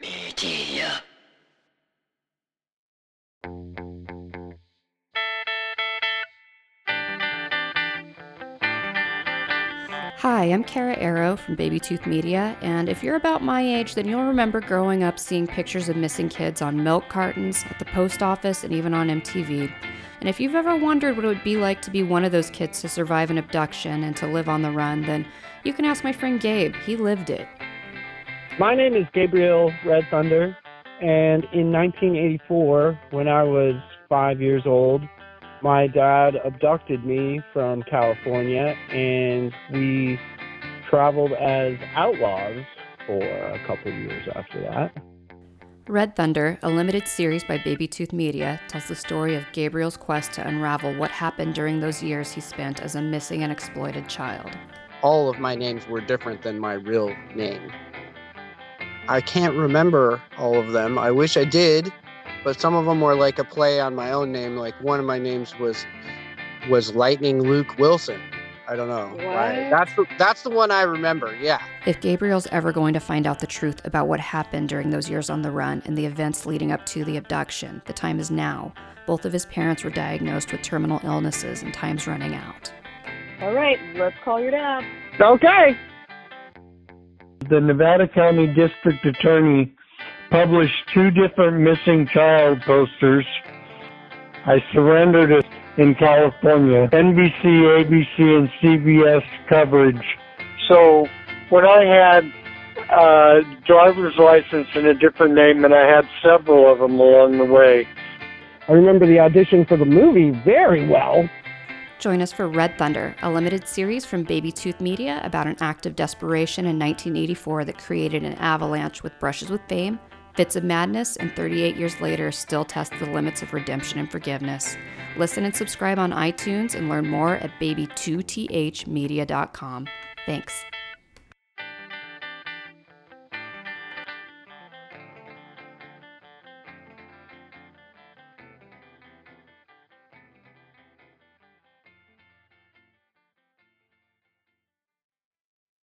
Media. Hi, I'm Kara Arrow from Baby Tooth Media, and if you're about my age, then you'll remember growing up seeing pictures of missing kids on milk cartons, at the post office, and even on MTV. And if you've ever wondered what it would be like to be one of those kids to survive an abduction and to live on the run, then you can ask my friend Gabe. He lived it. My name is Gabriel Red Thunder, and in 1984, when I was five years old, my dad abducted me from California, and we traveled as outlaws for a couple years after that. Red Thunder, a limited series by Baby Tooth Media, tells the story of Gabriel's quest to unravel what happened during those years he spent as a missing and exploited child. All of my names were different than my real name. I can't remember all of them. I wish I did, but some of them were like a play on my own name. Like one of my names was was Lightning Luke Wilson. I don't know. why. What? That's the, that's the one I remember. Yeah. If Gabriel's ever going to find out the truth about what happened during those years on the run and the events leading up to the abduction, the time is now. Both of his parents were diagnosed with terminal illnesses and time's running out. All right, let's call your dad. Okay. The Nevada County District Attorney published two different missing child posters. I surrendered it in California. NBC, ABC, and CBS coverage. So when I had uh, driver's license in a different name, and I had several of them along the way. I remember the audition for the movie very well. Join us for Red Thunder, a limited series from Baby Tooth Media about an act of desperation in 1984 that created an avalanche with brushes with fame, fits of madness, and 38 years later still tests the limits of redemption and forgiveness. Listen and subscribe on iTunes and learn more at babytoothmedia.com. Thanks.